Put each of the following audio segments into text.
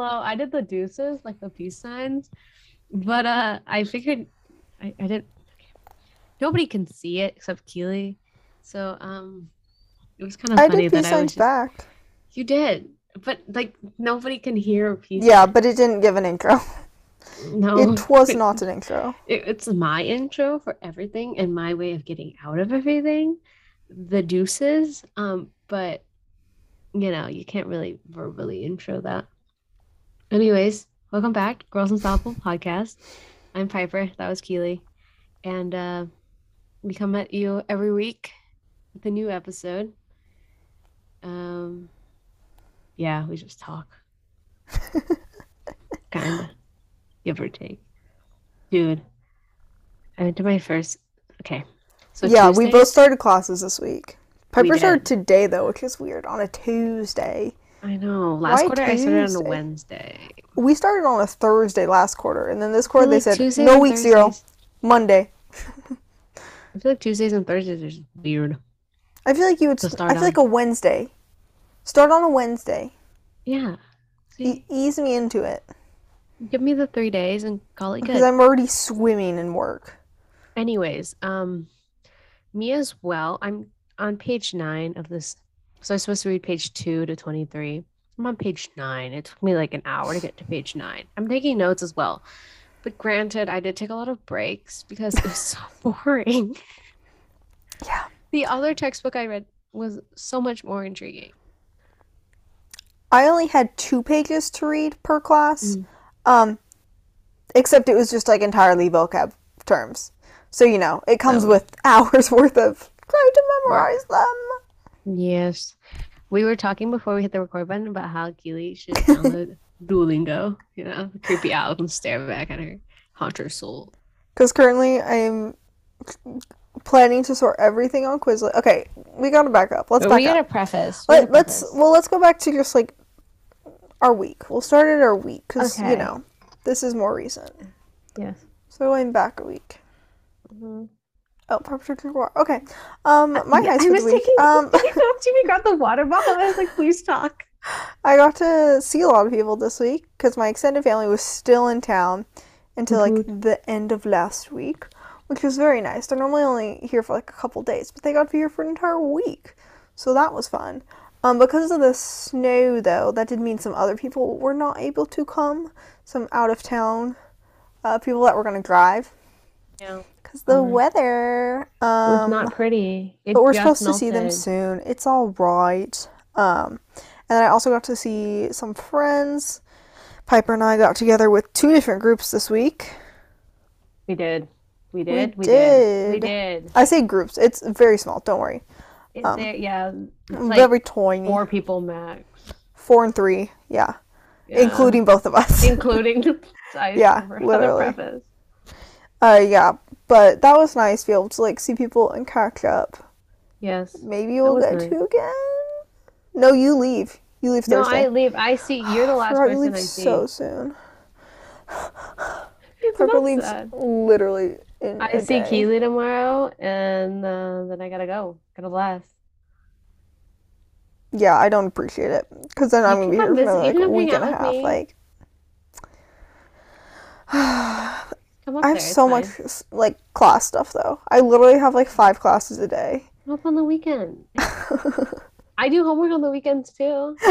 hello. I did the deuces, like the peace signs, but uh, I figured I, I didn't. Nobody can see it except Keely, so um, it was kind of I funny did peace that I signs Just, back. you did, but like nobody can hear peace. Yeah, but it didn't give an intro. no, It was not an intro. it- it's my intro for everything and my way of getting out of everything the deuces um but you know you can't really verbally intro that anyways welcome back girls unstoppable podcast. I'm piper that was keely and uh we come at you every week with a new episode. Um yeah we just talk. Kind of give or take. Dude i went to my first okay so yeah, we both started classes this week. Piper started today though, which is weird on a Tuesday. I know. Last Why quarter I started on a Wednesday. We started on a Thursday last quarter, and then this quarter feel they said Tuesdays no week zero, Monday. I feel like Tuesdays and Thursdays are just weird. I feel like you would. Start I feel on. like a Wednesday. Start on a Wednesday. Yeah. See, E- ease me into it give me the three days and call it good. because. I'm already swimming in work. Anyways, um, me as well. I'm on page nine of this. So I'm supposed to read page two to twenty-three. I'm on page nine. It took me like an hour to get to page nine. I'm taking notes as well. But granted, I did take a lot of breaks because it was so boring. Yeah. The other textbook I read was so much more intriguing. I only had two pages to read per class. Mm. Um, except it was just like entirely vocab terms. So you know, it comes Oh. with hours worth of trying to memorize them. Yes. We were talking before we hit the record button about how Keely should download Duolingo, you know, the creepy out and stare back at her, haunt her soul. Because currently I'm planning to sort everything on Quizlet. Okay, we gotta back up. Let's back we up. gotta preface. we Let, gotta let's preface. well, let's go back to just like our week. We'll start at our week because you know this is more recent. Yes. So going back a week. Mhm. Oh, Piper drink water. Okay. Um, my Yeah, highs I was week. taking Um, notes. You got the water bottle. I was like, please talk. I got to see a lot of people this week because my extended family was still in town until like the end of last week, which was very nice. They're normally only here for like a couple days, but they got to be here for an entire week, so that was fun. Um, because of the snow, though, that did mean some other people were not able to come. Some out of town uh, people that were gonna drive Yeah. Because the Alright. weather. It was Um, not pretty. It but we're supposed to see them soon. It's all right. Um, and then I also got to see some friends. Piper and I got together with two different groups this week. We did. We did. We, did. We did. I say groups. It's very small. Don't worry. Um, there, yeah. Like very tiny. four people max. Four and three. Yeah. Yeah. Including both of us. including Yeah, literally. preface. uh, yeah. But that was nice to be able to like see people and catch up. Yes. Maybe we'll get nice. to again. No, you leave. You leave Thursday. No. I leave. I see. You're the last you person leave I see. so soon. Not leaves sad. literally in I see day. Keely tomorrow, and uh, then I gotta go. Gotta blast. Yeah, I don't appreciate it because then I'm gonna be here for like a week and a half. me. Like, Come up I have there. so much like class stuff though. I literally have like five classes a day. Come up on the weekend. I do homework on the weekends too.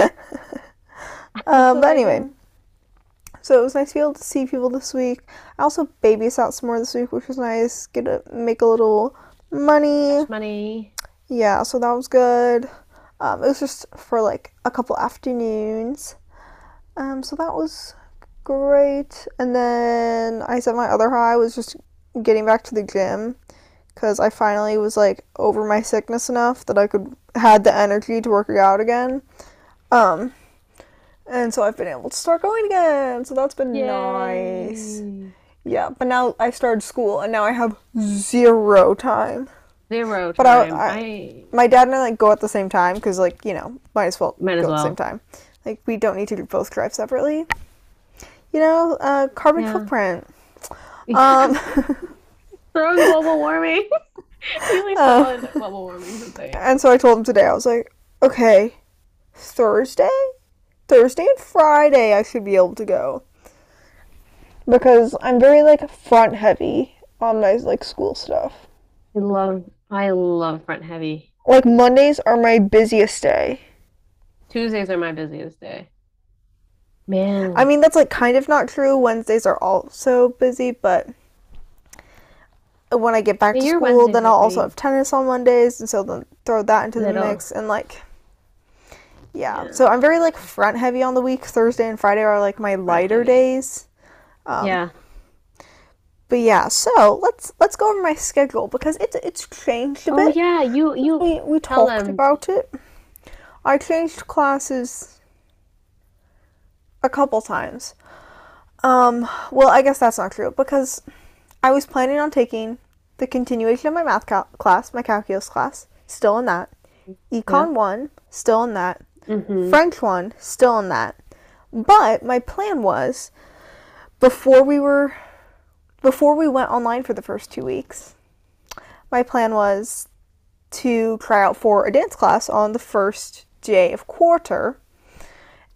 Um, but anyway, so it was nice to be able to see people this week. I also babysat some more this week, which was nice. Get to make a little money. money. Yeah, so that was good. Um, it was just for like a couple afternoons. Um, so that was great. And then I said my other high was just getting back to the gym because I finally was like over my sickness enough that I could had the energy to work out again. Um, and so I've been able to start going again. So that's been nice. Yeah, but now I started school and now I have zero time. Zero But I- time. I- I, my dad and I like go at the same time because like you know might as well Might as go at the same time. Like we don't need to both drive separately. You know, uh, carbon Yeah. footprint. Um, Throwing global warming. really Uh. global warming and so I told him today. I was like, okay, Thursday, Thursday and Friday I should be able to go. Because I'm very like front heavy on my like school stuff. I love I love front heavy. Like Mondays are my busiest day. Tuesdays are my busiest day. Man. I mean that's like kind of not true. Wednesdays are also busy, but when I get back to school, Wednesdays then I'll also have tennis on Mondays, and so then throw that into the mix and like yeah. Yeah. So I'm very like front heavy on the week. Thursday and Friday are like my lighter days. Um, yeah. But yeah, so let's let's go over my schedule because it's it's changed a bit. Oh yeah, you you We we talked them. about it. I changed classes a couple times. Um, well, I guess that's not true because I was planning on taking the continuation of my math cal- class, my calculus class, still in that. Econ 1, still in that. Mhm. French 1, still in that. But my plan was before we were before we went online for the first 2 weeks, my plan was to try out for a dance class on the first day of quarter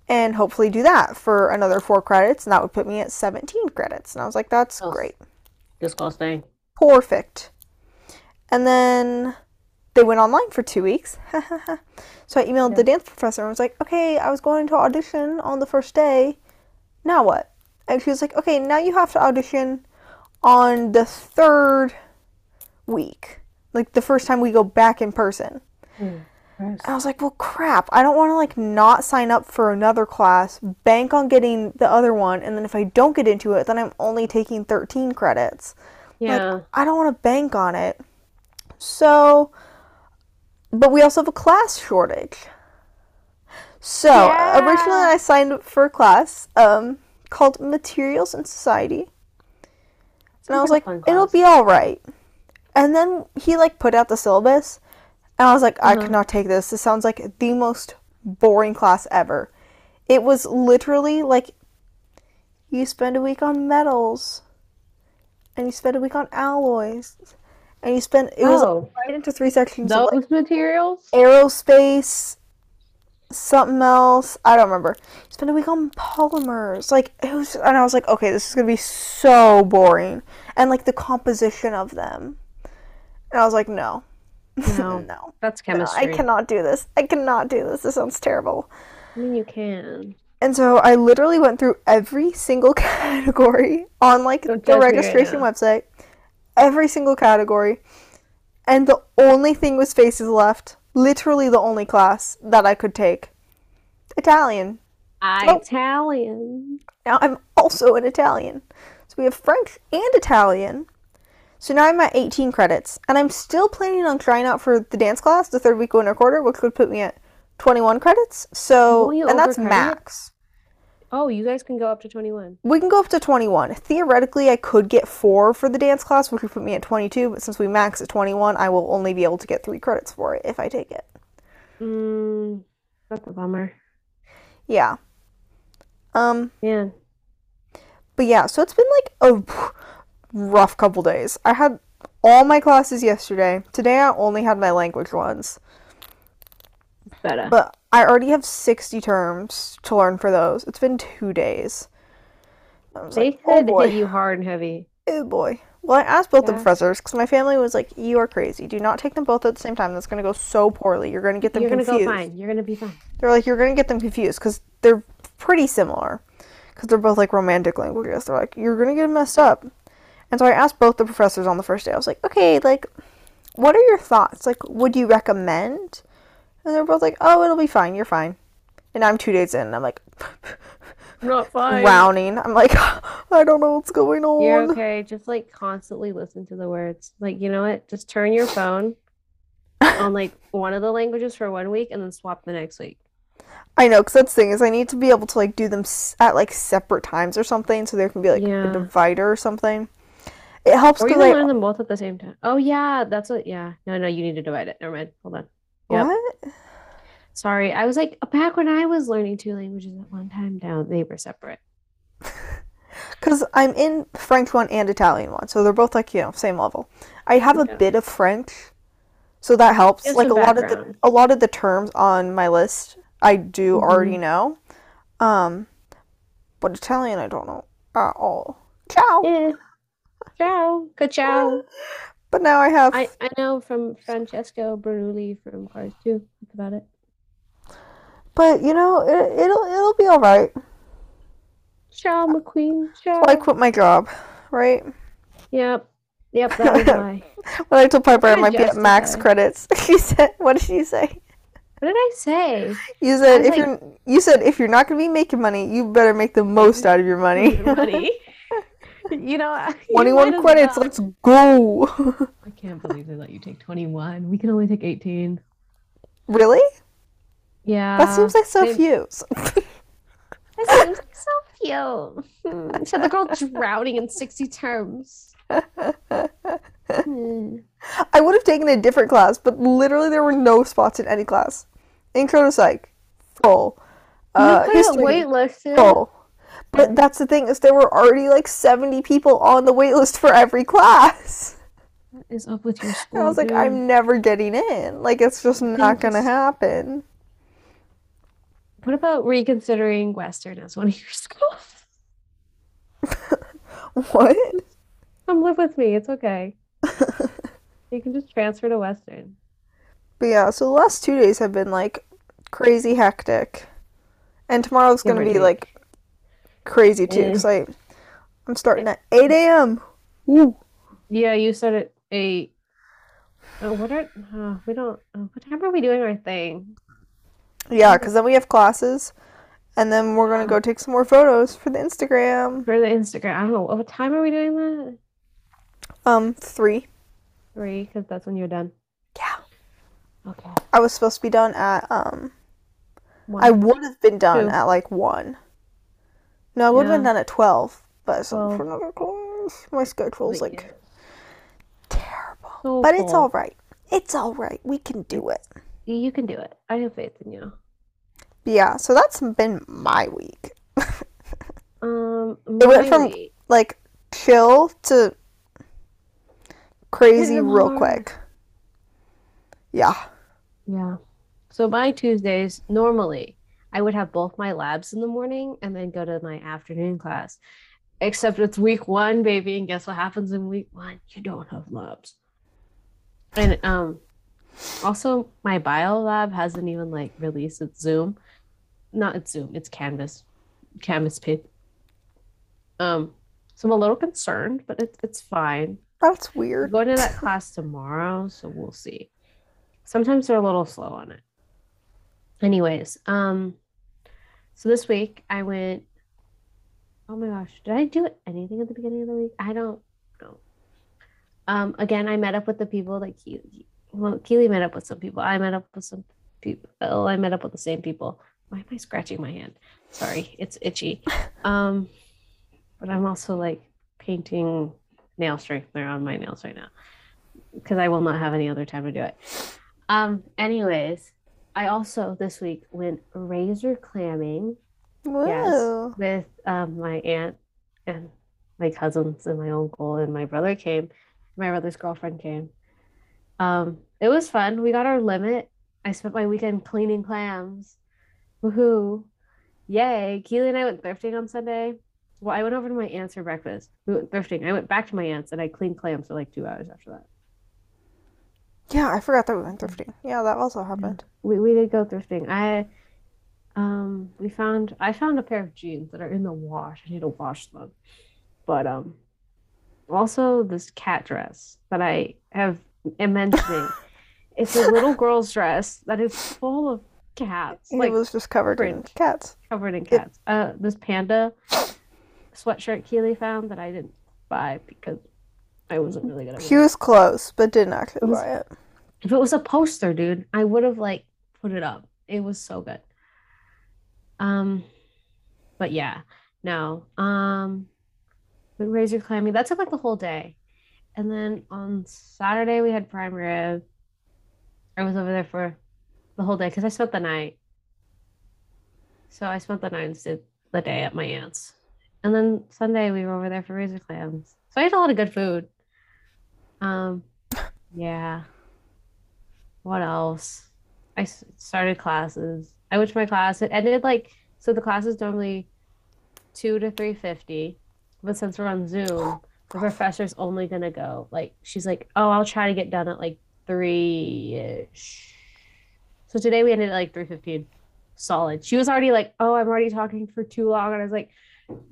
and hopefully do that for another 4 credits and that would put me at 17 credits. And I was like that's Oh. great. disgusting. Perfect. And then they went online for two weeks. so I emailed the dance professor and was like, okay, I was going to audition on the first day. Now what? And she was like, okay, now you have to audition on the third week. Like the first time we go back in person. And I was like, well, crap. I don't want to like not sign up for another class, bank on getting the other one, and then if I don't get into it, then I'm only taking 13 credits. Yeah. Like, I don't want to bank on it. So, but we also have a class shortage. So, Yeah. originally I signed up for a class um, called Materials and Society. And I was like like, a fun it'll be all right. And then he like put out the syllabus, and I was like, I Uh-huh. cannot take this. This sounds like the most boring class ever. It was literally like you spend a week on metals, and you spend a week on alloys, and you spend it was Oh. right into three sections of Those like materials? aerospace, something else. I don't remember. You spend a week on polymers. Like it was, and I was like, okay, this is gonna be so boring, and like the composition of them. And I was like, no, No. no, That's no, chemistry. I cannot do this. I cannot do this. This sounds terrible. I mean, you can. And so I literally went through every single category on like Don't the judge me right registration website. Every single category. And the only thing with faces left, literally the only class that I could take. Italian. Oh. Italian. Now I'm also an Italian. So we have French and Italian. So now I'm at 18 credits. And I'm still planning on trying out for the dance class, the third week winter quarter, which would put me at 21 credits. So, you and that's max. Oh, you guys can go up to 21. We can go up to 21. Theoretically, I could get four for the dance class, which would put me at 22, but since we max at 21, I will only be able to get three credits for it if I take it. Mm, that's a bummer. Yeah. Um, Yeah. but yeah, so it's been like a rough couple days. I had all my classes yesterday. Today I only had my language ones. Better. But I already have 60 terms to learn for those. It's been two days. They like, oh could boy. hit you hard and heavy. Oh boy. Well, I asked both the professors because my family was like, "You are crazy. Do not take them both at the same time. That's going to go so poorly. You're going to get them confused. You're gonna go fine. You're gonna be fine. They're like, "You're going to get them confused because they're pretty similar because they're both like romantic languages." They're like, "You're going to get them messed up." And so I asked both the professors on the first day. I was like, "Okay, like, what are your thoughts? Like, would you recommend?" And they're both like, "Oh, it'll be fine. You're fine." And I'm two days in. And I'm like, Not fine. drowning. I'm like, I don't know what's going on. You're okay. Just like constantly listen to the words. Like, you know what? Just turn your phone on like one of the languages for one week and then swap the next week. I know, because that's the thing is I need to be able to like do them s- at like separate times or something, so there can be like Yeah. a divider or something. It helps because can I learn them both at the same time. Oh yeah, that's what yeah. No, no, you need to divide it. Never mind. Hold on. Yep. what? Sorry. I was like back when I was learning two languages at one time, now they were separate. Because I'm in French one and Italian one, so they're both like you know same level. I have a Yeah. bit of French, so that helps. Like a some lot of the a lot of the terms on my list, I do already know. Um, but Italian I don't know at all. Ciao. Yeah. Ciao. Good ciao. But now I have I, I know from Francesco Bernoulli from Cars 2. That's about it. but you know, it, it'll it'll be all right. Ciao, McQueen. Ciao. So I quit my job, right? Yep. Yep, that was why. When I told Piper I might be at max credits, she said, "What did she say?" What did I say? You said if you're you said if you're not gonna be making money, you better make the most out of your money. Money. you know, Twenty-one as credits. well. Let's go. I can't believe they let you take 21. We can only take 18. really? Yeah. That seems like so they- few. That seems like so. Hmm. So the girl drowning in 60 terms. I would have taken a different class, but literally there were no spots in any class. Intro to psych, full. Uh, you history, waitlisted. full. But that's the thing is there were already like seventy people on the waitlist for every class. What is up with your school? And I was like, dude? I'm never getting in. Like it's just not gonna happen. What about reconsidering Western as one of your schools? What? Come live with me. It's okay. You can just transfer to Western. But yeah, so the last two days have been like crazy hectic, and tomorrow's gonna be like crazy too. Eh. Cause I, I'm starting at eight a.m. Woo. Yeah, you said at eight. Oh, what are uh, we don't? Uh, what time are we doing our thing? Yeah, because then we have classes, and then we're gonna go take some more photos for the Instagram. For the Instagram, I don't know. What time are we doing that? Um, three. Three, because that's when you're done. Yeah. Okay. I was supposed to be done at um. One. I would have been done Two. at like one. No, I would have been done at twelve, but so Twelve. for another class, my schedule's But like terrible. But it's all right. It's all right. We can do it. You can do it. I have faith in you. Yeah. So that's been my week. Um, It went my from- week- Like chill to crazy them real quick. Yeah. Yeah. So my Tuesdays, normally, I would have both my labs in the morning and then go to my afternoon class. Except it's week one, baby, and guess what happens in week one? You don't have labs. And um also my bio lab hasn't even like released its Zoom. Not its Zoom, it's Canvas. Canvas page. Um, so I'm a little concerned, but it's it's fine. That's weird. going to that class tomorrow, so we'll see. Sometimes they're a little slow on it. Anyways, um, so this week I went. Oh my gosh, did I do anything at the beginning of the week? I don't know. Um, again, I met up with the people that Keely, well, Keely met up with some people. I met up with some people. Oh, I met up with the same people. Why am I scratching my hand? Sorry, it's itchy. Um, but I'm also like painting nail strengthener on my nails right now because I will not have any other time to do it. Um, anyways, I also this week went razor clamming Whoa. with um, my aunt and my cousins and my uncle and my brother came. My brother's girlfriend came. Um, it was fun. We got our limit. I spent my weekend cleaning clams. Woohoo! Yay! Keely and I went thrifting on Sunday. Well, I went over to my aunt's for breakfast. We went thrifting. I went back to my aunt's and I cleaned clams for like two hours after that. Yeah, I forgot that we went thrifting. Yeah, that also happened. We we did go thrifting. I um we found I found a pair of jeans that are in the wash. I need to wash them. But um also this cat dress that I have am mentioning. it's a little girl's dress that is full of cats, it like was just covered in cats. covered in cats. Uh this panda sweatshirt Keely found that I didn't buy because I wasn't really gonna He was close, but didn't actually It was- buy it. If it was a poster, dude, I would have like put it up. It was so good. Um, but yeah, no. Um, the razor clamming that took like the whole day, and then on Saturday we had prime rib. I was over there for the whole day because I spent the night. So I spent the night instead the day at my aunt's, and then Sunday we were over there for razor clams. So I had a lot of good food. Um, yeah. What else? I started classes. I went to my class. It ended like So the class is normally two to three fifty, but since we're on Zoom, the professor's only gonna go like she's like, oh, I'll try to get done at like three ish. So today we ended at like three fifteen, solid. She was already like, oh, I'm already talking for too long, and I was like,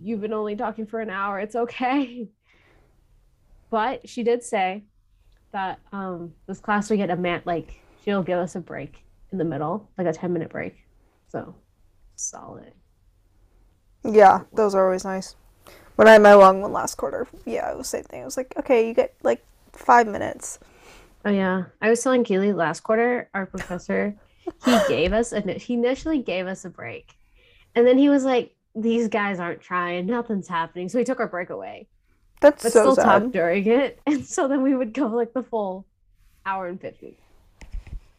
you've been only talking for an hour. It's okay. But she did say that um this class we get a mat like she'll give us a break in the middle, like a ten minute break. So solid. Yeah, those are always nice. When I had my long one last quarter, yeah, it was the same thing. It was like, okay, you get like five minutes. Oh yeah, I was telling Keely last quarter, our professor, he gave us a he initially gave us a break, and then he was like, "These guys aren't trying, nothing's happening," so he took our break away, That's but so still sad. talked during it, and so then we would go like the full hour and fifty.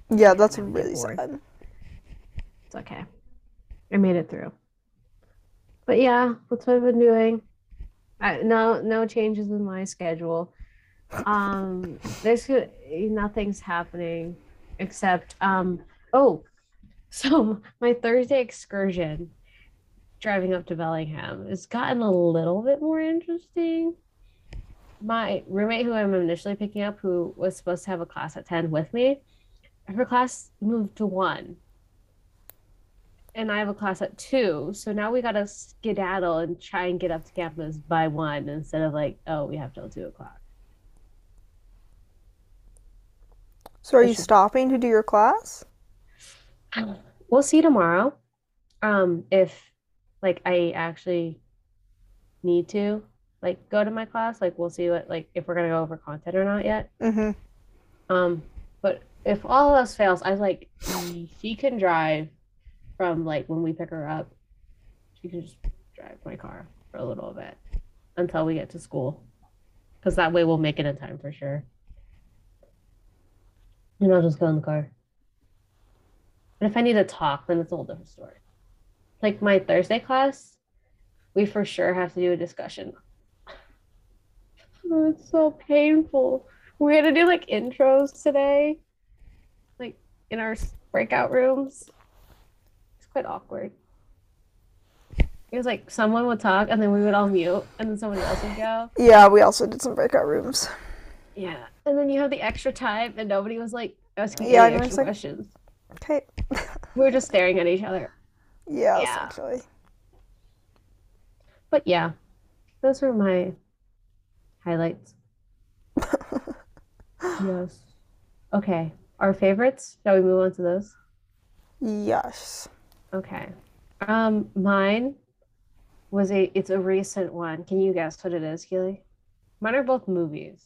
Yeah, that's I would get really sad. It's okay, I made it through. But yeah, that's what I've been doing. I, no, no changes in my schedule. Um, there's nothing's happening except um. Oh, so my Thursday excursion, driving up to Bellingham, has gotten a little bit more interesting. My roommate, who I'm initially picking up, who was supposed to have a class at ten with me, her class moved to one and I have a class at two. So now we gotta skedaddle and try and get up to campus by one instead of like, oh, we have till two o'clock. So are I you should- stopping to do your class? We'll see tomorrow. Um, if like I actually need to like go to my class, like we'll see what like if we're gonna go over content or not yet. Mm-hmm. Um, but if all else fails, I like she can drive from like when we pick her up. She can just drive my car for a little bit until we get to school, because that way we'll make it in time for sure. And I'll just go in the car. But if I need to talk, then it's a whole different story. Like my Thursday class, we for sure have to do a discussion. Oh, it's so painful. We had to do like intros today, like in our breakout rooms. It's quite awkward. It was like someone would talk and then we would all mute and then somebody else would go. Yeah, we also did some breakout rooms. Yeah. And then you have the extra time and nobody was like asking Yeah, any extra like- questions. Okay. We were just staring at each other. yeah, Yeah. essentially. But yeah, those were my highlights. Yes. Okay. Our favorites? Shall we move on to those? Yes. Okay. Um, mine was a it's a recent one. Can you guess what it is, Keely? Mine are both movies.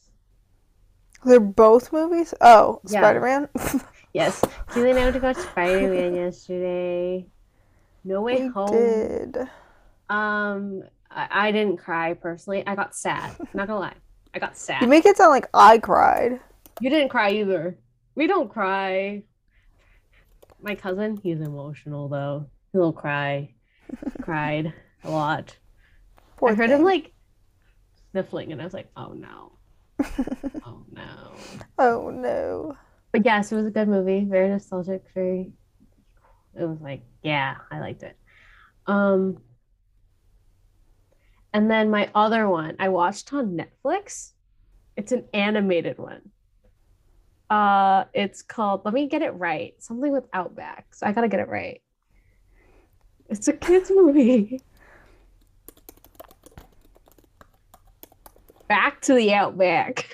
They're both movies? Oh, Yeah. Spider-Man? Yes. Keely and I went to watch Spider-Man yesterday. No Way we Home. did. Um, I, I didn't cry personally. I got sad. Not gonna lie. I got sad. You make it sound like I cried. You didn't cry either. We don't cry. My cousin, he's emotional though. He'll cry. Cried a lot. Poor I heard him like sniffling, and I was like, "Oh no, oh no." oh no. But yes, it was a good movie. Very nostalgic. Very. It was like, yeah, I liked it. Um. And then my other one, I watched on Netflix. It's an animated one. Uh, it's called. Let me get it right. Something with Outback. So I gotta get it right. It's a kids movie. Back to the Outback.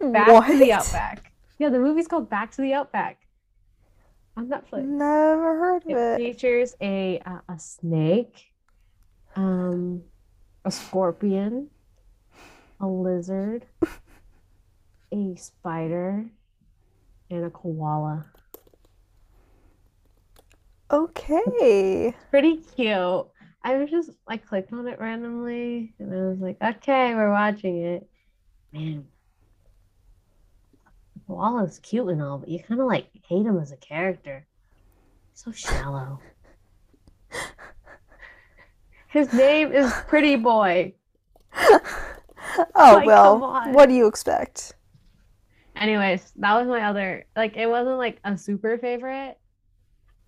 Back what? to the Outback. Yeah, the movie's called Back to the Outback on Netflix. Never heard of It it. features a uh, a snake, um, a scorpion, a lizard, a spider, and a koala. Okay. Pretty cute. I was just I clicked on it randomly and I was like, okay, we're watching it. Man, koala's cute and all, but you kind of like hate him as a character. So shallow. His name is Pretty Boy. Oh Like, well, what do you expect? Anyways, that was my other like it wasn't like a super favorite,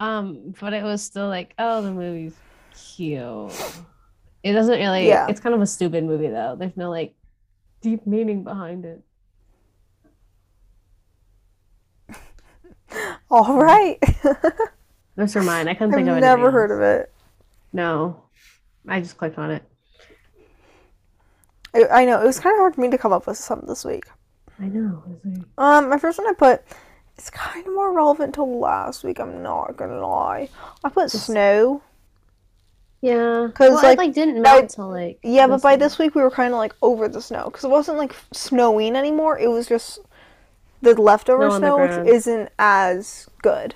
Um, but it was still like, oh, the movie's cute. It doesn't really. Yeah. It's kind of a stupid movie though. There's no like deep meaning behind it. All right. Those are mine. I couldn't think of anything. I've of never heard of it. No, I just clicked on it. I, I know it was kind of hard for me to come up with something this week. I know. Um, my first one I put it's kind of more relevant to last week. I'm not gonna lie. I put snow. Yeah, 'Cause, well, like, it like didn't melt till like Yeah, but by week. this week we were kind of like over the snow because it wasn't like snowing anymore. It was just the leftover Snow on the which isn't as good,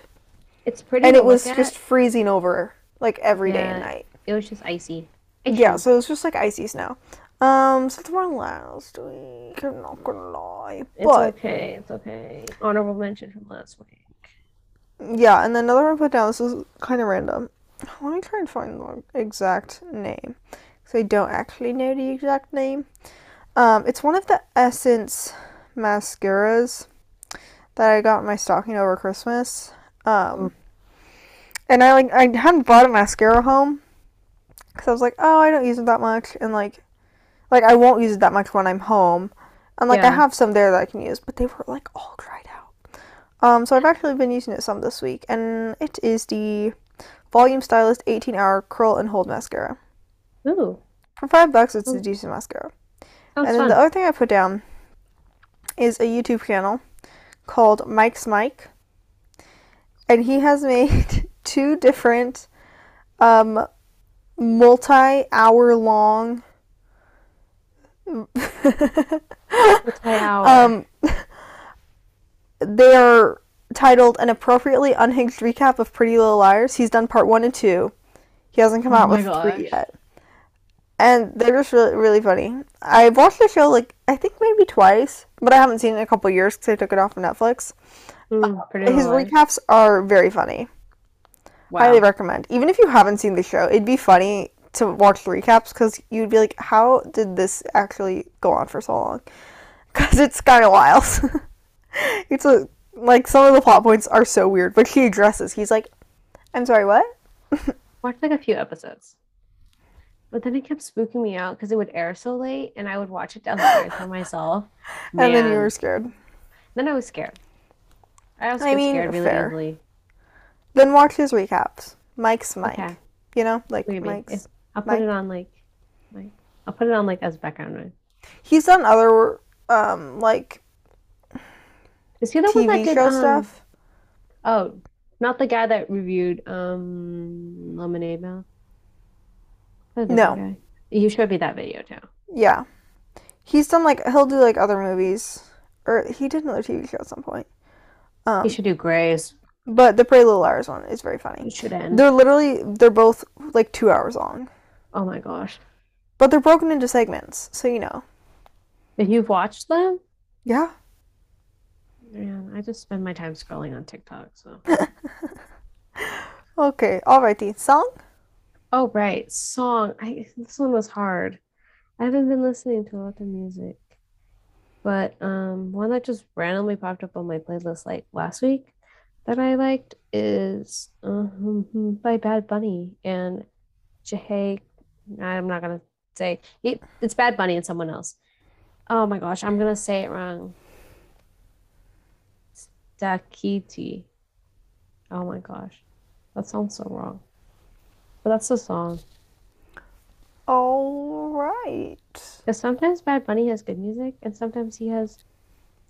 it's pretty. and it was just freezing over like every day and night. It was just icy. Yeah, so it was just like icy snow. Um, so from last week, I'm not gonna lie, It's but okay. It's okay. Honorable mention from last week. yeah, and then another one I put down. This is kind of random. Let me try and find the exact name, because I don't actually know the exact name. Um, it's one of the Essence mascaras that I got in my stocking over Christmas. Um, and I like I hadn't bought a mascara home, because I was like, oh, I don't use it that much, and like, like I won't use it that much when I'm home, and like I have some there that I can use, but they were like all dried out. Um, so I've actually been using it some this week, and it is the Volume Stylist 18 Hour Curl and Hold Mascara. Ooh, For five bucks, it's a decent mascara. sounds and then fun. the other thing I put down is a YouTube channel called Mikes Mic, and he has made two different um, multi-hour long um they are titled an appropriately unhinged recap of Pretty Little Liars. He's done part one and two. He hasn't come Oh out with gosh. three yet. And they're just really, really funny. I've watched the show like I think maybe twice, but I haven't seen it in a couple years because I took it off of Netflix. Pretty His recaps are very funny. Wow. Highly recommend. Even if you haven't seen the show, it'd be funny to watch the recaps because you'd be like, "How did this actually go on for so long?" Because it's kind of wild. it's a like some of the plot points are so weird, but he addresses. He's like, "I'm sorry, what?" watched like a few episodes. But then it kept spooking me out because it would air so late and I would watch it downstairs by myself. And then you were scared. Then I was scared. I also I get mean, scared really fair. easily. Then watch his recaps. Mikes Mic. Okay. You know, like Maybe. Mike's. If- I'll put Mike. It on like, like I'll put it on like as background noise. He's done other um like Is he the one that TV did show um, stuff. Oh, not the guy that reviewed um Lemonade Mouth. No. guy. You showed me that video too. Yeah. He's done like he'll do like other movies, or he did another TV show at some point. Um, You should do Grey's. But the Pretty Little Liars one is very You funny. should end. They're literally they're both like two hours long, Oh my gosh. but they're broken into segments, so you know. If you've watched them, Yeah. man, I just spend my time scrolling on TikTok. So. Okay. Alrighty. Song. Oh right, song. I this one was hard. I haven't been listening to a lot of music, but um, one that just randomly popped up on my playlist like last week that I liked is um, by Bad Bunny and Jahey. I'm not gonna say it, it's Bad Bunny and someone else. Oh my gosh, I'm gonna say it wrong. Stakiti. Oh my gosh, that sounds so wrong. But that's the song. All right. Because sometimes Bad Bunny has good music, and sometimes he has,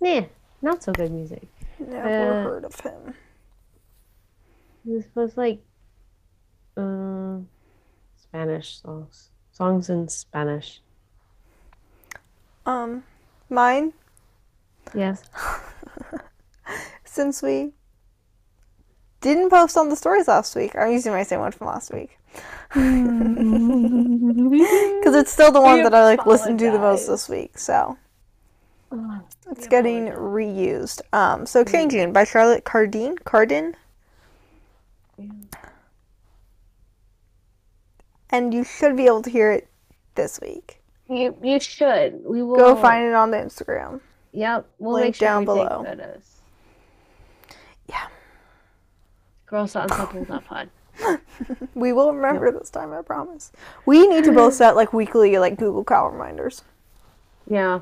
nah, not so good music. Never Uh, heard of him. This was like, uh, Spanish songs, songs in Spanish. Um, mine. Yes. Since we didn't post on the stories last week, I'm using my same one from last week because it's still the one that I like listened to the most this week. So. It's getting reused. Um, so changing by Charlotte Cardin. Cardin. And you should be able to hear it this week. You you should. We will Go find it on the Instagram. Yep, we'll link make sure down we below. take photos. Yeah. Girls Pod. we will remember this time, I promise. We need to both set like weekly like Google Cal reminders. Yeah.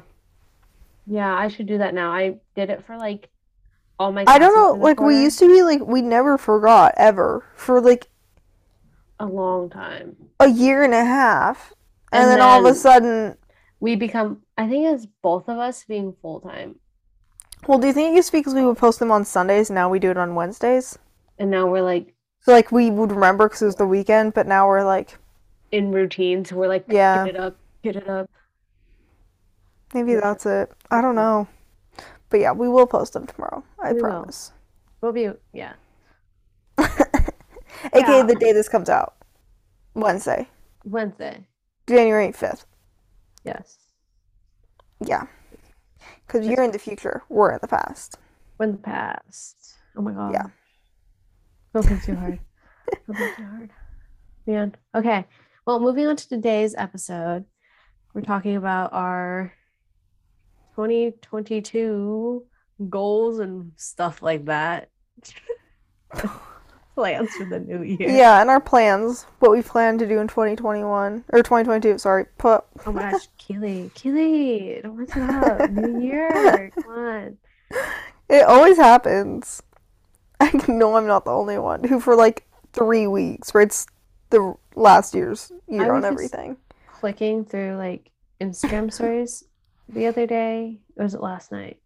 Yeah, I should do that now. I did it for like all my I don't know, like we used to be like we never forgot ever for like a long time. a year and a half. And, And then, all of a sudden, We become I think it's both of us being full time. well, do you think it used to be because we would post them on Sundays and now we do it on Wednesdays? And now we're like So like we would remember because it was the weekend, but now we're like, in routines. We're like Yeah. get it up, get it up. maybe Yeah. that's it. I don't know. But yeah, we will post them tomorrow. I We will. promise. We'll be yeah. AKA Yeah. the day this comes out. Wednesday, Wednesday. January 5th. Yes. Yeah. Because you're in the future, we're in the past. We're in the past. Oh my god. Yeah. Don't think too hard. Don't too hard. Man. Okay. Well, moving on to today's episode, we're talking about our 2022 goals and stuff like that. Plans for the new year. Yeah, and our plans, what we plan to do in 2021 or 2022. Sorry, put. Oh my gosh, Keely, Keely, don't mess it up. New year. Come on. It always happens. I know I'm not the only one who, for like three weeks, writes the last year's year on everything. Clicking through like Instagram stories the other day. Or was it last night?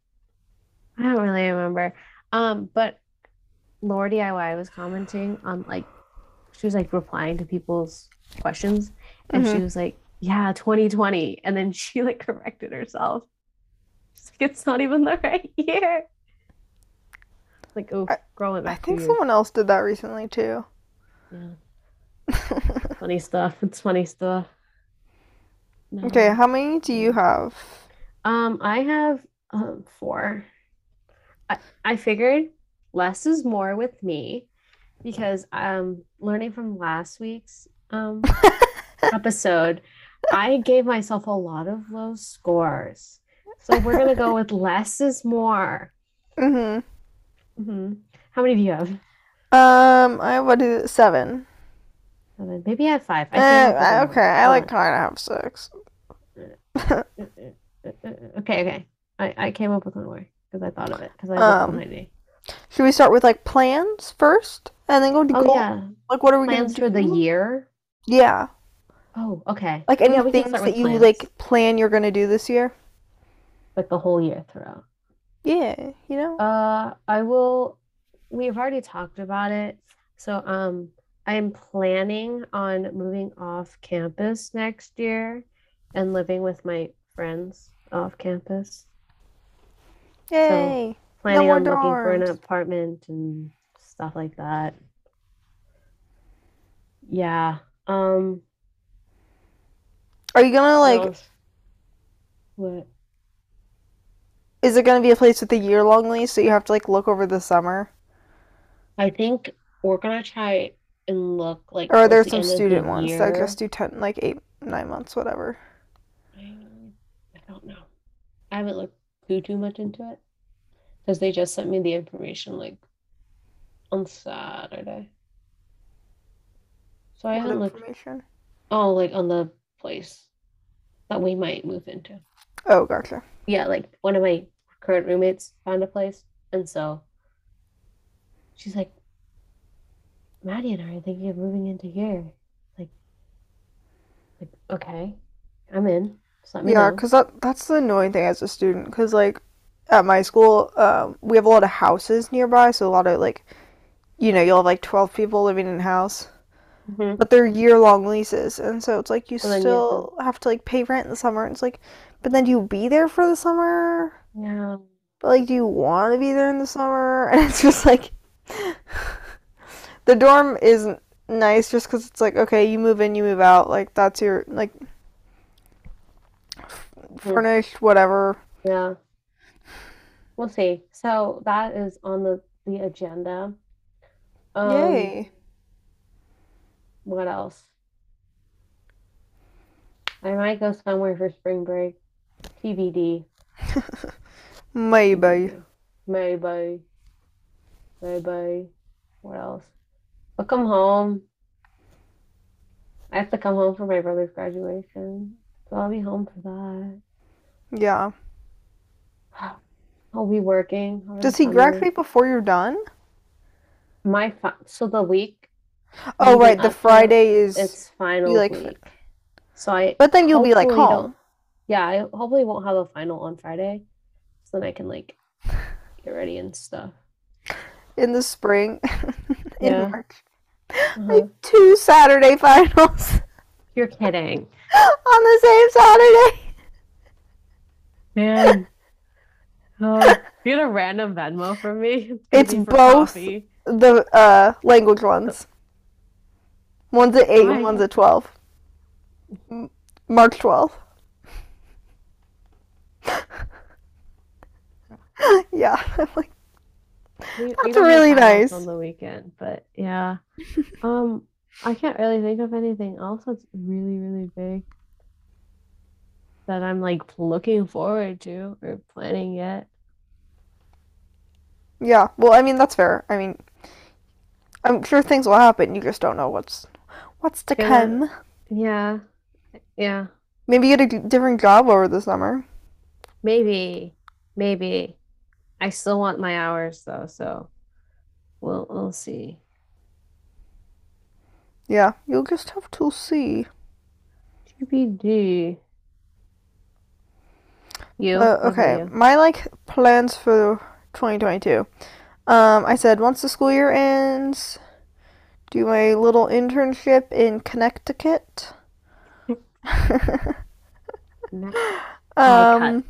I don't really remember. Um, but LaurDIY was commenting on like she was like replying to people's questions and she Mhm. was like, Yeah, 2020. And then she like corrected herself. She's like, it's not even the right year. Like, oh, I- I back two think someone else did that recently too. Yeah, funny stuff. It's funny stuff. No. okay, how many do you have? Um, I have um four. I, I figured less is more with me because um learning from last week's um episode, I gave myself a lot of low scores. So we're gonna go with less is more. Mm-hmm. Mm-hmm. How many do you have? Um, I would do seven. Seven. Maybe I have five. I came up with okay, I like kind of have six. Okay, okay. I, I came up with one more because I thought of it because I looked Um, me. Should we start with like plans first, and then go to Oh goals? yeah, Like, what are we gonna plans for the year. Yeah, Oh, okay. like any Yeah, things that you plans. like plan you're gonna do this year. like the whole year throughout. Yeah, you know. Uh, I will. We've already talked about it. So, um, I am planning on moving off campus next year and living with my friends off campus. Yay! Planning more on looking for an apartment and stuff like that. Yeah. Um, Are you gonna like? else? What? Is it gonna be a place with a year long lease, so you have to like look over the summer? I think we're gonna try and look like Or are there the some the student ones that just do ten, like eight, nine months, whatever? I I don't know. I haven't looked too too much into it because they just sent me the information like on Saturday. So I What haven't looked information? oh like on the place that we might move into. Oh, gotcha. Yeah, like one of my current roommates found a place, and so she's like, Maddie and I are thinking of moving into here. Like, like okay, I'm in. Yeah, because that that's the annoying thing as a student. Because like at my school, um, we have a lot of houses nearby, so a lot of like, you know, you'll have like twelve people living in a house, Mhm. but they're year long leases, and so it's like you So then you have to- still have to like pay rent in the summer. And it's like, but then do you be there for the summer? Yeah. But like, do you want to be there in the summer? And it's just like, the dorm isn't nice just because it's like, okay, you move in, you move out. Like that's your like furnished, whatever. Yeah. We'll see. So that is on the the agenda. Um, Yay. what else? I might go somewhere for spring break. TBD. Maybe. Maybe. Maybe. What else? I'll come home. I have to come home for my brother's graduation, so I'll be home for that. Yeah. I'll be working the Does he graduate before you're done? My fi- so the week Oh, right. The Friday is. it's final like- week. So I But then you'll be like home. yeah, I hopefully won't have a final on Friday, so then I can like get ready and stuff. in the spring in Yeah. March. Uh-huh. Like two Saturday finals You're kidding, on the same Saturday. man. Oh, you get a random Venmo for me. It's for both. coffee. The uh language ones. One's at eight Why? and one's at twelve. M- March twelfth. yeah, I'm like We, we That's don't really nice. on the weekend, but yeah. Um, I can't really think of anything else that's really, really big that I'm like looking forward to or planning yet. yeah. Well, I mean that's fair. I mean, I'm sure things will happen. You just don't know what's what's to Yeah. come. Yeah, yeah, Maybe get a different job over the summer. maybe, maybe. I still want my hours though, so we'll we'll see. Yeah, you'll just have to see. TBD. You? Uh, okay, you? my like plans for 2022. Um, I said once the school year ends, do my little internship in Connecticut. Um,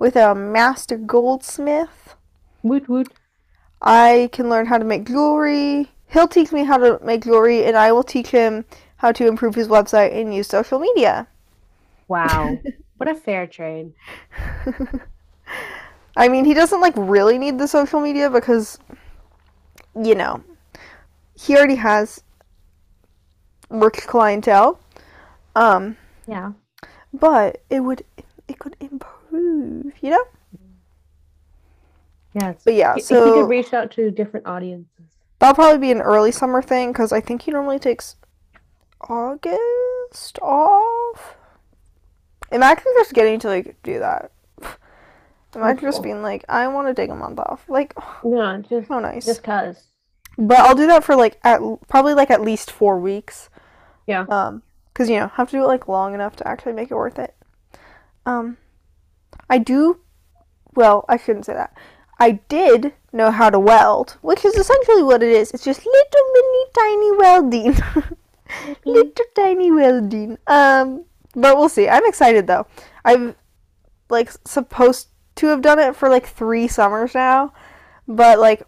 with a master goldsmith, Woot woot. I can learn how to make jewelry. He'll teach me how to make jewelry, and I will teach him how to improve his website and use social media. Wow. What a fair trade. I mean, he doesn't like really need the social media because, you know, he already has rich clientele. Um, Yeah. but it would it could improve, you know. Yes. But yeah, He- he could reach out to different audiences. That'll probably be an early summer thing because I think he normally takes August off. Imagine just getting to like do that. Imagine just being like, I want to take a month off. Like, Yeah, just how nice. just cause. But I'll do that for like at probably like at least four weeks. Yeah. Um, because you know have to do it like long enough to actually make it worth it. Um, I do. Well, I shouldn't say that. I did know how to weld, which is essentially what it is. It's just little mini tiny welding, little tiny welding. Um, but we'll see. I'm excited though. I've like supposed to have done it for like three summers now, but like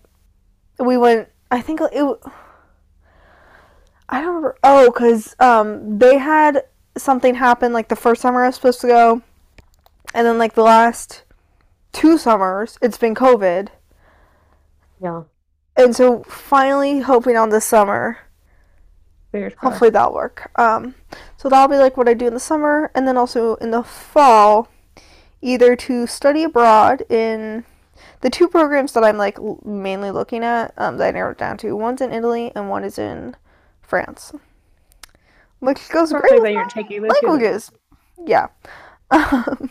we went. I think it. I don't remember. Oh, because um, they had something happen like the first summer I was supposed to go, and then like the last two summers, it's been COVID. Yeah. And so finally hoping on this summer, Fingers hopefully that'll work. Um, so that'll be like what I do in the summer, and then also in the fall, either to study abroad in the two programs that I'm like mainly looking at. Um, that I narrowed down to. One's in Italy and one is in France, which goes great Perfect with that you're taking the two. languages. Yeah. Um,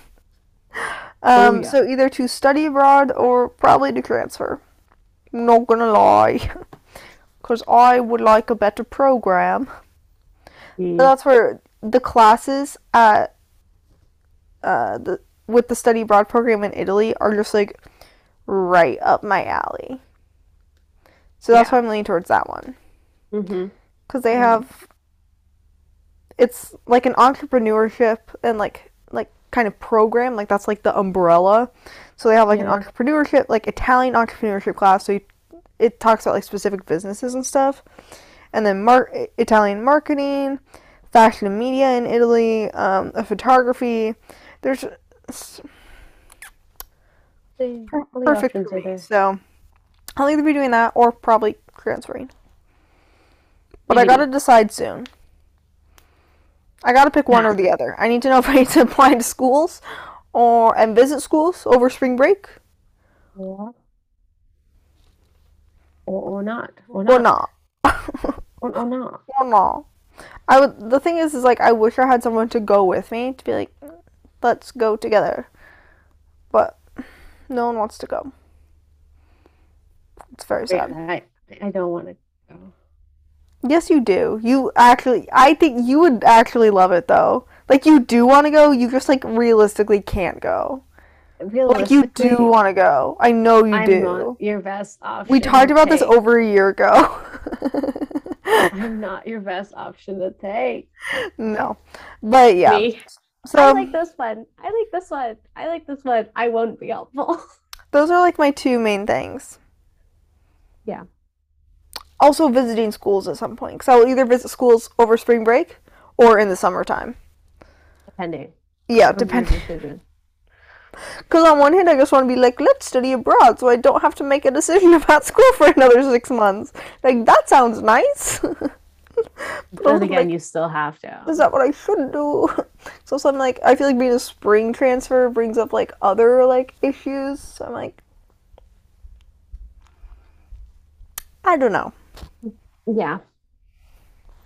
Oh, um, yeah. so either to study abroad or probably to transfer. Not gonna lie, because I would like a better program. Mm. So that's where the classes at uh the with the study abroad program in Italy are just like right up my alley. So that's Yeah. why I'm leaning towards that one because they Mhm. have it's like an entrepreneurship and like like kind of program like that's like the umbrella. So they have like Yeah. an entrepreneurship like italian entrepreneurship class. So you, it talks about like specific businesses and stuff. And then mar- italian marketing fashion and media in italy um, a photography. There's s- See, per- all the perfect options for are me. there. so i'll either be doing that or probably transferring but i gotta decide soon I gotta pick one or the other. I need to know if I need to apply to schools or and visit schools over spring break. Yeah. or, or not, or or not, not. or, or not. or not. I would. The thing is, is like I wish I had someone to go with me to be like, mm, let's go together. But no one wants to go. It's very sad. I I don't want to go. Yes, you do. You actually, I think you would actually love it though. Like you do want to go. You just like realistically can't go. Like you do want to go. I know you I'm do. not your best option. We talked about this over a year ago. I'm not your best option to take. no, but yeah. Me. So I um, like this one. I like this one. I like this one. I won't be helpful. those are like my two main things. Yeah. Also visiting schools at some point because I will either visit schools over spring break or in the summertime. Depending. Yeah, depending. Because on one hand, I just want to be like, let's study abroad, so I don't have to make a decision about school for another six months. Like that sounds nice. But Then again, like, you still have to. is that what I should do? So, so I'm like, I feel like being a spring transfer brings up like other like issues. So I'm like, I don't know. Yeah.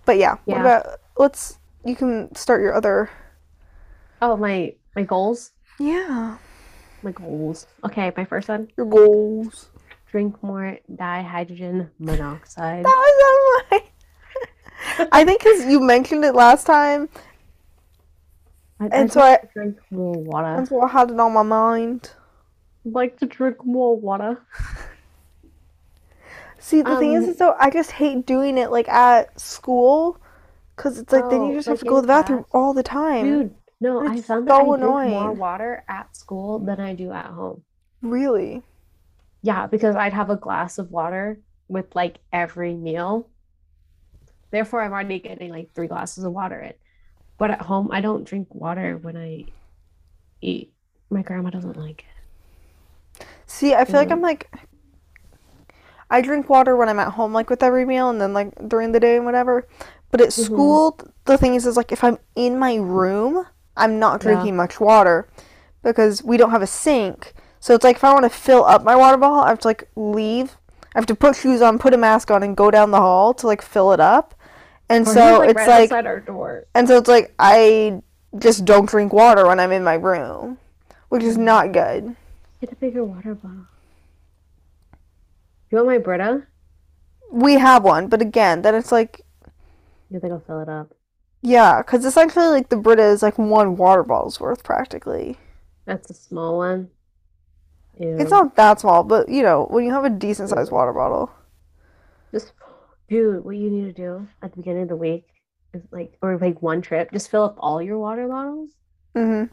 But yeah, what Yeah. about let's you can start your other Oh, my my goals. Yeah. My goals. Okay, my first one: Your goals. drink more dihydrogen monoxide. That was on my I think because you mentioned it last time, I, and I'd so I drink more water. and so I had it on my mind. I'd like to drink more water. See, the thing is, Um, though, I just hate doing it like at school, because it's like then Oh, you just have to go to the bathroom class? all the time. Dude, no, I found that I so drink more water at school than I do at home. Really? Yeah, because I'd have a glass of water with like every meal. Therefore, I'm already getting like three glasses of water in. But at home, I don't drink water when I eat. My grandma doesn't like it. See, I feel like Mhm. I'm like, I drink water when I'm at home, like with every meal, and then like during the day and whatever. But at Mhm. school, the thing is, is like if I'm in my room, I'm not Yeah. drinking much water because we don't have a sink. So it's like if I want to fill up my water bottle, I have to like leave. I have to put shoes on, put a mask on, and go down the hall to like fill it up. And Or so like, it's right like, outside our door. and so it's like I just don't drink water when I'm in my room, which is Mm. not good. Get a bigger water bottle. You want my Brita? We have one, but again, then it's like You think I'll fill it up? Yeah, because essentially, like, the Brita is like one water bottle's worth practically. That's a small one. Ew. It's not that small, but you know, when you have a decent sized water bottle. Just, dude, what you need to do at the beginning of the week is like, or like one trip, just fill up all your water bottles, Mm-hmm.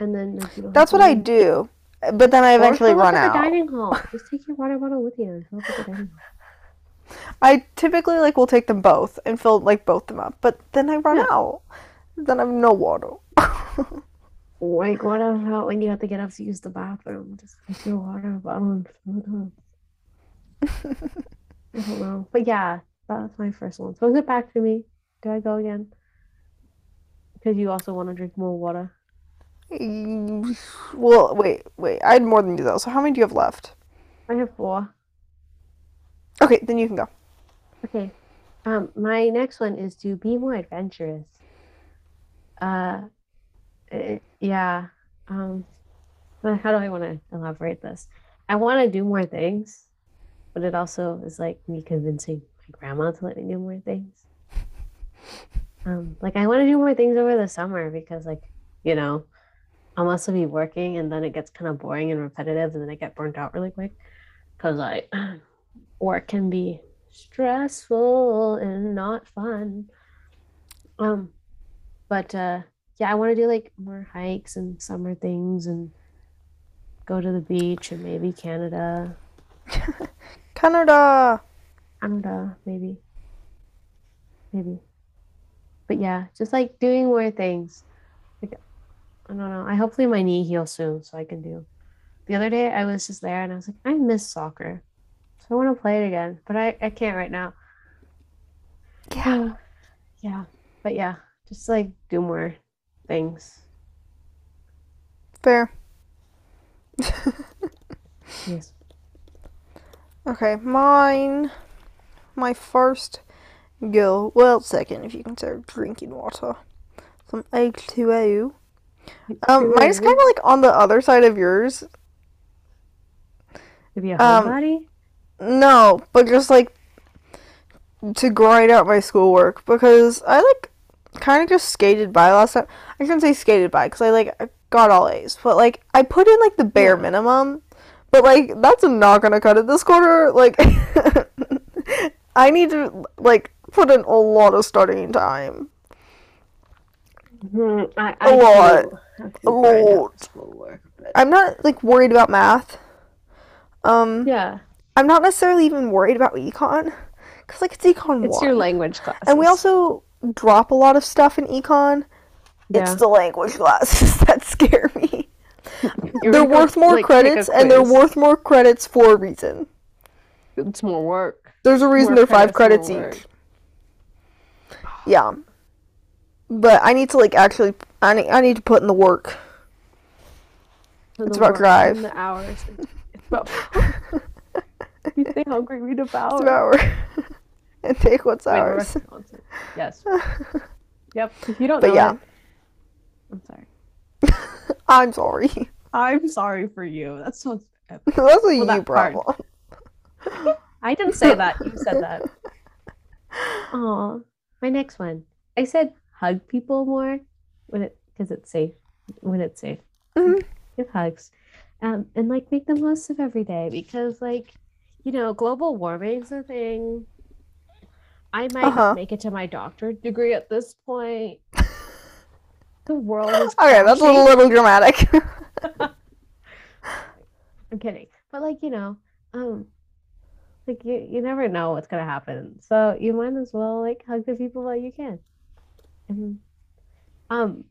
and then like, you don't have That's what I do, but then I eventually run at the dining hall. Just take your water bottle with you and fill the dining hall. I typically like will take them both and fill like both them up, but then I run out. Then I have no water. Like, what about when you have to get up to use the bathroom? Just take your water bottle and fill it up. I don't know, but yeah, that's my first one. So is it back to me? Do I go again? Because you also want to drink more water. Well, wait, wait. I had more than you though. So how many do you have left? I have four. Okay, then you can go. Okay. Um, my next one is to be more adventurous. Uh, eh, yeah. Um, how do I want to elaborate this? I want to do more things, but it also is like me convincing my grandma to let me do more things. Um, like I want to do more things over the summer because, like, you know, I'm also be working and then it gets kind of boring and repetitive, and then I get burnt out really quick because I work can be stressful and not fun. Um, but uh, yeah, I want to do like more hikes and summer things and go to the beach and maybe Canada, Canada. Canada, maybe, maybe. But yeah, just like doing more things. I don't know. I hopefully my knee heals soon so I can do. The other day I was just there and I was like, I miss soccer, so I want to play it again, but I I can't right now. Yeah. Yeah, but yeah, just like do more things. Fair. Yes. Okay, mine. My first go. Well, second if you consider drinking water. Some H2O. Um, mine is kind of like on the other side of yours. To be a um? No, but just like to grind out my schoolwork because I like kind of just skated by last time. I shouldn't say skated by because I like I got all A's, but like I put in like the bare Yeah. minimum. But like that's not gonna cut it this quarter. Like I need to like put in a lot of studying time. Mhm, I, A I lot. do have to A lot. schoolwork, but- I'm not like worried about math. Um, Yeah, I'm not necessarily even worried about econ because like it's econ it's one. your language class. And we also drop a lot of stuff in econ. Yeah. It's the language classes that scare me. They're gonna worth more like, credits, and they're worth more credits for a reason. It's more work. There's a reason More they're five credits each. Yeah. But I need to like actually I need, I need to put in the work. It's the about work drive. The hours. It's about. you stay hungry, read about. It's about and take what's Wait, ours. Yes. Yep. If you don't But know yeah. it, I'm sorry. I'm sorry. I'm sorry for you. That sounds. That's a you that problem. I didn't say that. You said that. Aw. My next one. I said hug people more when it because it's safe. When it's safe. Mhm. Give hugs. Um, and like make the most of every day because like, you know, global warming's a thing. I might Uh-huh. make it to my doctorate degree at this point. The world is Okay, that's a crashing. little dramatic. I'm kidding. But like, you know, um like you you never know what's gonna happen. So you might as well like hug the people while you can. And um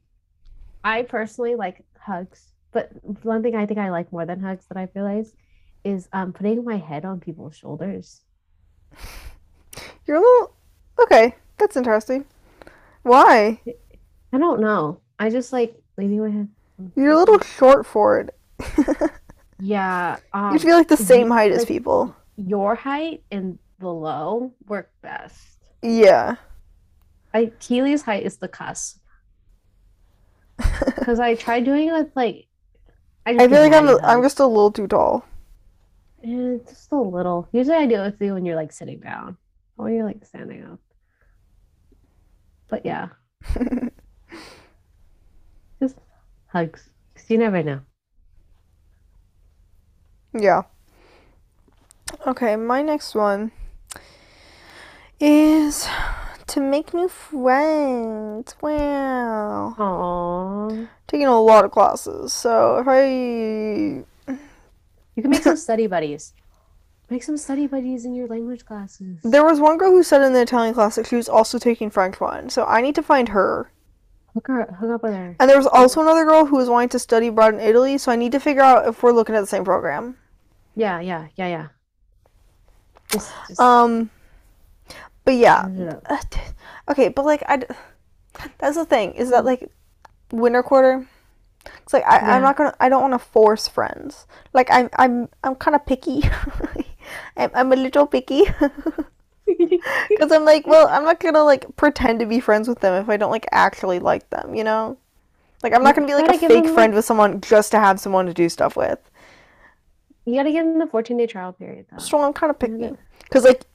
I personally like hugs, but one thing I think I like more than hugs that I've realized is um putting my head on people's shoulders. You're a little okay. That's interesting. Why? I don't know. I just like leaning my head. You're a little short for it. Yeah. Um, you feel like the you- same height as people. your height and below work best. Yeah. I Keely's height is the cusp because I tried doing it with like. I, I feel like I'm I'm just a little too tall. Eh, just a little. Usually I do it with you when you're like sitting down or when you're like standing up. But yeah, just hugs because you never know. Yeah. Okay, my next one is to make new friends. Wow. Aww. Taking a lot of classes. So if I You can make some study buddies. Make some study buddies in your language classes. there was one girl who said in the Italian class that she was also taking French one, so I need to find her. Hook her, hook up with her. And there was also another girl who was wanting to study abroad in Italy, so I need to figure out if we're looking at the same program. Yeah, yeah, yeah, yeah. Just, just Um, but yeah, up. Uh, okay, but like I that's the thing is that like winter quarter. It's like I, Yeah. I'm not gonna. I don't want to force friends. Like I'm I'm I'm kind of picky. I'm, I'm a little picky because I'm like, well, I'm not gonna like pretend to be friends with them if I don't like actually like them. You know, like I'm not gonna be like a fake friend like- with someone just to have someone to do stuff with. You gotta give them the 14 day trial period though. So I'm kind of picky. Because, like,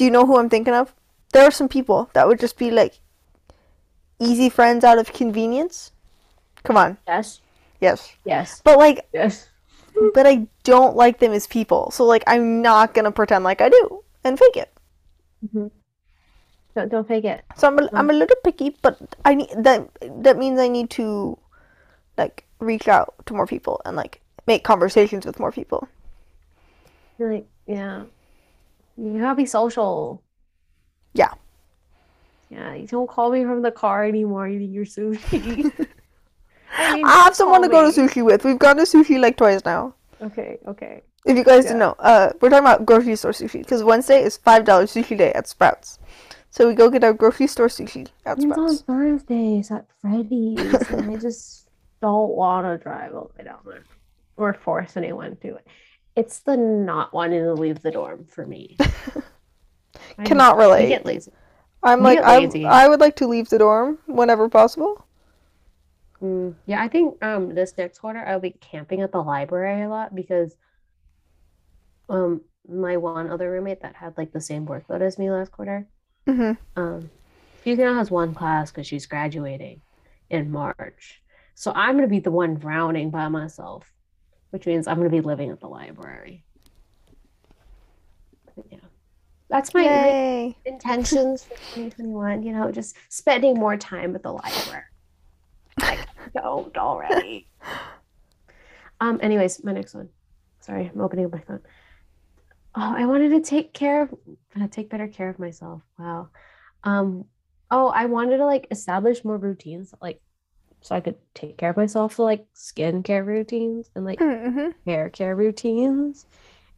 do you know who I'm thinking of? There are some people that would just be, like, easy friends out of convenience. Come on. Yes, Yes. yes, But, like, yes. but I don't like them as people. So, like, I'm not going to pretend like I do and fake it. Mm-hmm. Don't, don't fake it. So I'm a, I'm a little picky, but I need that. That means I need to, like, reach out to more people and like make conversations with more people. Like, yeah. You gotta be social. Yeah. Yeah, you don't call me from the car anymore eating your sushi. I mean, I have someone to go to sushi with. We've gone to sushi like twice now. Okay, okay. If you guys Yeah. didn't know, uh, we're talking about grocery store sushi because Wednesday is five dollars sushi day at Sprouts. So we go get our grocery store sushi at Sprouts. It's on Sprouts. Thursdays at Freddy's, and I just don't want to drive all the way down there or force anyone to it. It's the not wanting to leave the dorm for me. I Cannot I relate. get lazy. I'm You like I. I would like to leave the dorm whenever possible. Mm, yeah, I think um this next quarter I'll be camping at the library a lot because um my one other roommate that had like the same workload as me last quarter, hmm um she now has one class because she's graduating in March. So I'm gonna be the one drowning by myself, which means I'm gonna be living at the library. But yeah. That's my, my intentions for 2021, you know, just spending more time at the library. Like, don't already. Um, anyways, my next one. Sorry, I'm opening up my phone. Oh, I wanted to take care of uh, take better care of myself. Wow. Um, oh, I wanted to like establish more routines, like so I could take care of myself, like skincare routines and like hmm hair care routines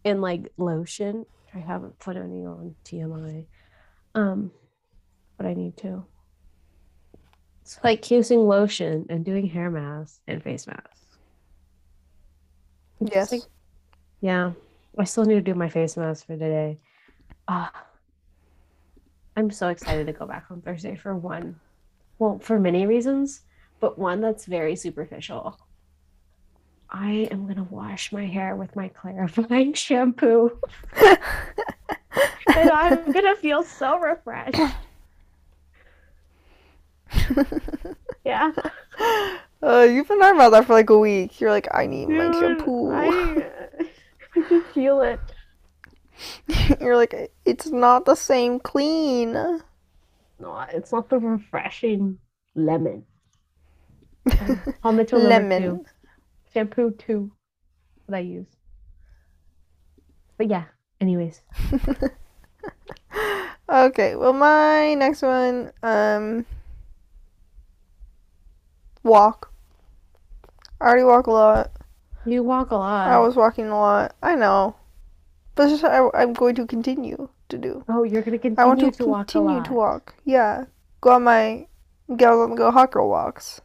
and like lotion. I haven't put any on TMI. Um, but I need to. It's like using lotion and doing hair masks and face masks. Yes. like- yeah. I still need to do my face mask for today. Ah. I'm so excited to go back on Thursday for one. Well, for many reasons, but one that's very superficial. I am gonna wash my hair with my clarifying shampoo. and I'm gonna feel so refreshed. Yeah. Uh, you've been talking about that for like a week. You're like, I need my shampoo. I, I can feel it. You're like, it's not the same clean. No, it's not the refreshing lemon. Paul Mitchell Lemon. two. Shampoo two that I use. But yeah, anyways. Okay, well, my next one, um, walk. I already walk a lot. You walk a lot. I was walking a lot. I know, but just I, I'm going to continue to do. oh, you're gonna continue I want to, to walk continue lot. to walk. Yeah, go on my go on the go hot girl walks.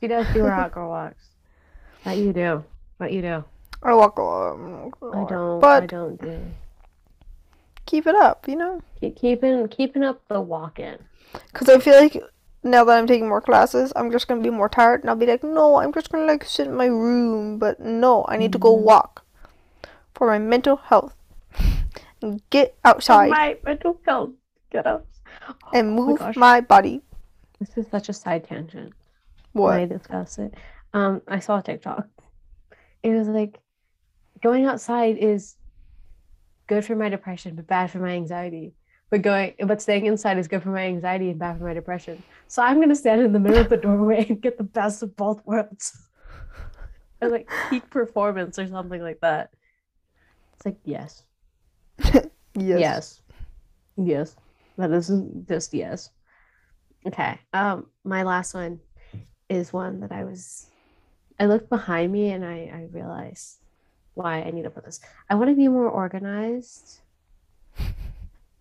She does do her girl walks. That you do. That you do. I walk a lot. I walk a I lot. don't. But I don't do. keep it up, you know, Keep, keeping keeping up the walking. because I feel like now that I'm taking more classes, I'm just gonna be more tired, and I'll be like, no, I'm just gonna like sit in my room. But no, I need to go Mhm. walk for my mental health. And get outside My mental health. Get up. and Oh my move my body. This is such a side tangent. When I What? discuss it. Um, I saw a TikTok. It was like going outside is good for my depression, but bad for my anxiety. But going, but staying inside is good for my anxiety and bad for my depression. So I'm gonna stand in the middle of the doorway and get the best of both worlds. and like peak performance or something like that. It's like yes, Yes. yes, yes. That is just yes. Okay. Um, my last one is one that I was. I looked behind me and I I realized why I need to put this. I want to be more organized.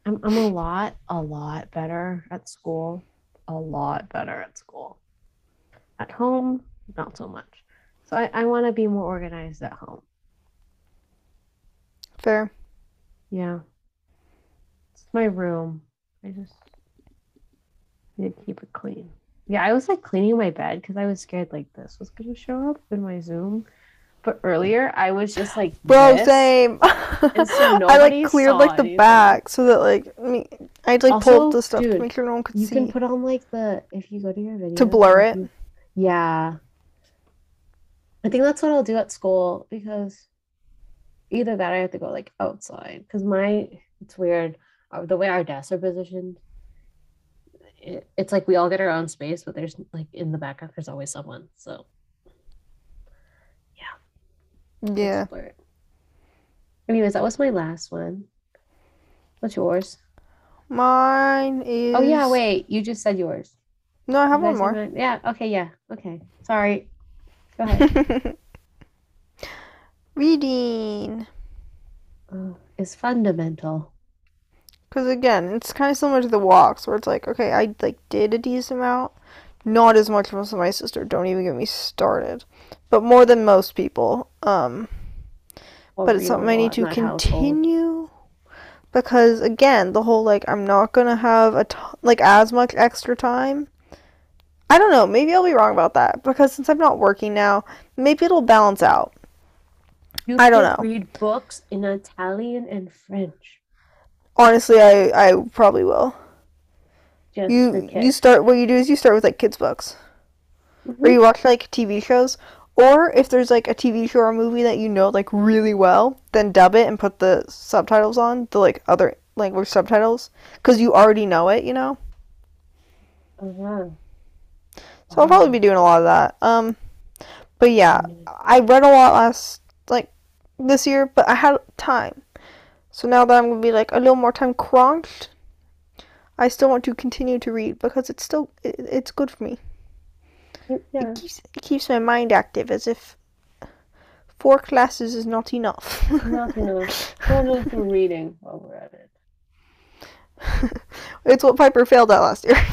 I'm I'm a lot a lot better at school, a lot better at school. At home, not so much. So I, I want to be more organized at home. Fair. Yeah. It's my room. I just need to keep it clean. Yeah, I was like cleaning my bed because I was scared like this was gonna show up in my Zoom. But earlier I was just like Bro, this. same. so I like cleared like the anything. back so that like me, I'd like Also, pulled the stuff to make sure no one could You see. can put on like the if you go to your video To blur it? Yeah. I think that's what I'll do at school because either that or I have to go like outside because my it's weird uh, the way our desks are positioned. It, it's like we all get our own space, but there's like in the background there's always someone. So let's yeah. Anyways, that was my last one. What's yours? Mine is. Oh yeah, wait, you just said yours. No, I have one more. mine? Yeah. Okay. Yeah. Okay. Sorry. Go ahead. Reading. uh, is fundamental. Because again, it's kind of similar to the walks, where it's like, okay, I like did a decent amount, not as much as my sister. Don't even get me started, but more than most people. Um, but it's something I need to that household. continue because again, the whole like I'm not gonna have a t- like as much extra time. I don't know. Maybe I'll be wrong about that because since I'm not working now, maybe it'll balance out. You I don't know. Read books in Italian and French. Honestly, I I probably will. Just You you start what you do is you start with like kids books or Mhm. you watch like TV shows or if there's like a TV show or a movie that you know like really well, then dub it and put the subtitles on, the like other language subtitles cuz you already know it, you know? Uh-huh. So I'll probably be doing a lot of that. Um, but yeah, Mm. I read a lot last like this year, but I had time. So now that I'm gonna be like a little more time crunched, I still want to continue to read because it's still it, it's good for me. Yeah. It keeps it keeps my mind active as if four classes is not enough. Not enough. We'll reading while we're at it. it's what Piper failed at last year.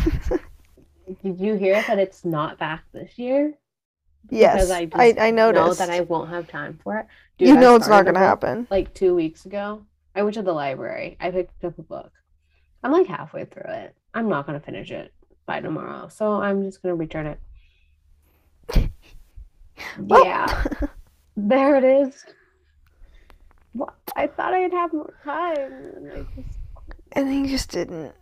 Did you hear that it's not back this year? yes, I I, just I, know noticed. that I won't have time for it. you Dude, I know it's not gonna happen. Like two weeks ago, I went to the library. I picked up a book. I'm like halfway through it. I'm not gonna finish it by tomorrow, so I'm just gonna return it. Well, Yeah, there it is. What? I thought I'd have more time. And I just and he just didn't.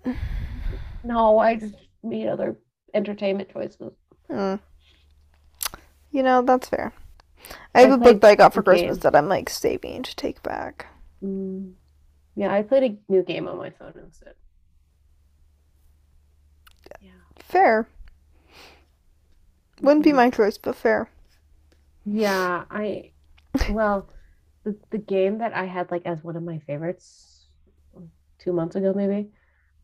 no, I just made other entertainment choices. Hmm. You know, that's fair. I have I a book that I got for Christmas that I'm like saving to take back. Mm. Yeah, I played a new game on my phone instead. Yeah. Fair. Wouldn't be my choice, but fair. Yeah, I well, the the game that I had like as one of my favorites two months ago maybe,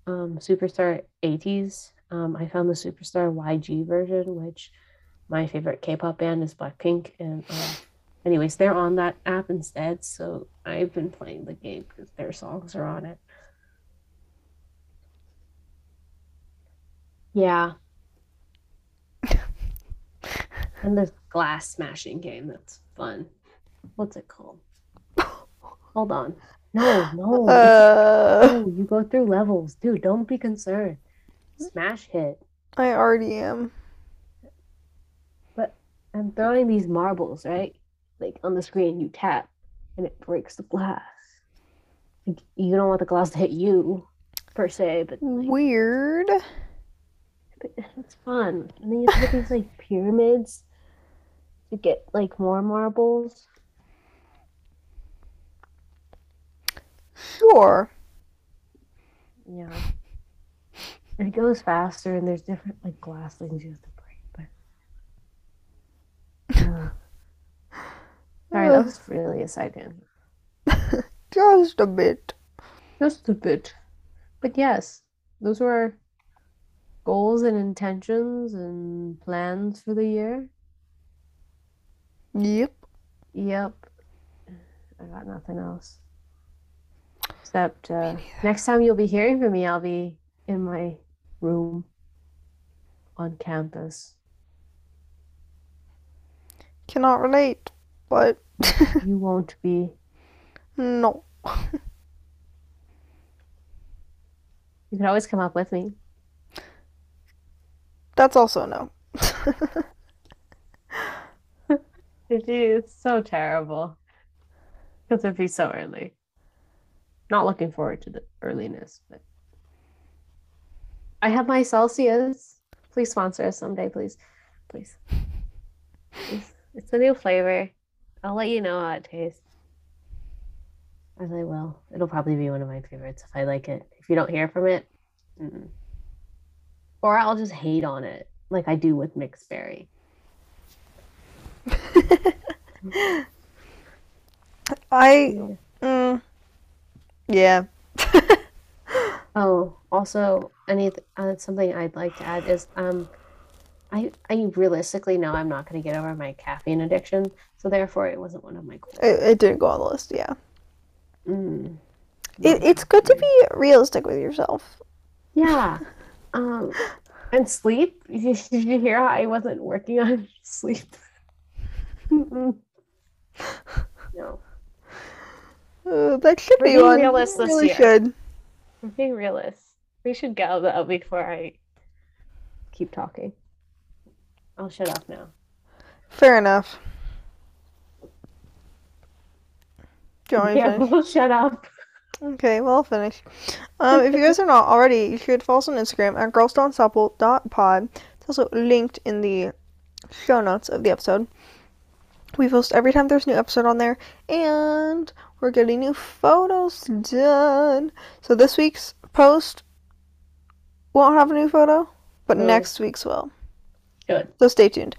um, Superstar 80s. Um, I found the Superstar YG version, which my favorite K-pop band is Blackpink, and uh, anyways, they're on that app instead. So I've been playing the game because their songs are on it. Yeah. And this glass smashing game that's fun. What's it called? Hold on. No, no. Uh, no, you go through levels. Dude, don't be concerned. Smash hit. I already am. But I'm throwing these marbles, right? Like on the screen, you tap and it breaks the glass. Like, you don't want the glass to hit you, per se, but like, Weird. it's fun. And then you have these like pyramids to get like more marbles. Sure. Yeah. It goes faster, and there's different like glass things you have to break. But uh, sorry, that was really a side tangent. Just a bit. Just a bit. But yes, those were goals and intentions and plans for the year. Yep. Yep. I got nothing else. Except uh, next time you'll be hearing from me, I'll be in my room on campus. Cannot relate, but You won't be. no. You can always come up with me. That's also no. It's so terrible. Because it'd be so early. Not looking forward to the earliness, but I have my Celsius. Please sponsor us someday, please. Please. Please. It's a new flavor. I'll let you know how it tastes. As I will. It'll probably be one of my favorites if I like it. If you don't hear from it, mm. or I'll just hate on it, like I do with mixed berry. I mm, yeah. Oh, also, any uh, something I'd like to add is um, I I realistically know I'm not going to get over my caffeine addiction, so therefore it wasn't one of my goals. It, it didn't go on the list, yeah. Mm. It, it's good to be realistic with yourself. Yeah. Um, and sleep. Did you hear how I wasn't working on sleep? No. Uh, that should We're be one. realists this really year. should. I'm being realist. We should go though before I keep talking. I'll shut up now. Fair enough. Do you want me Yeah, finish? we'll shut up. Okay, well, I'll finish. Um, if you guys are not already, you should follow us on Instagram at girls.unstoppable.pod. It's also linked in the show notes of the episode. We post every time there's a new episode on there, and we're getting new photos done. So this week's post won't have a new photo, but No. next week's will. Good. So stay tuned.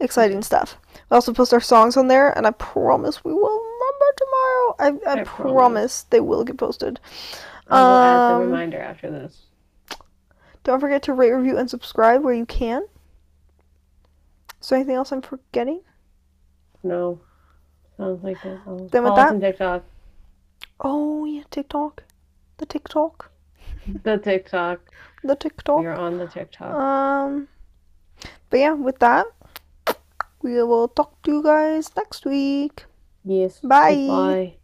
Exciting stuff. We also post our songs on there, and I promise we will remember tomorrow. I, I, I promise. promise. they will get posted. I'll add the Um, reminder after this. Don't forget to rate, review, and subscribe where you can. Is there anything else I'm forgetting? No. Sounds like. Oh, Then with that- TikTok. Oh yeah, TikTok, the TikTok, The TikTok. the TikTok. You're on the TikTok. Um, but yeah, with that, we will talk to you guys next week. yes. bye. Bye.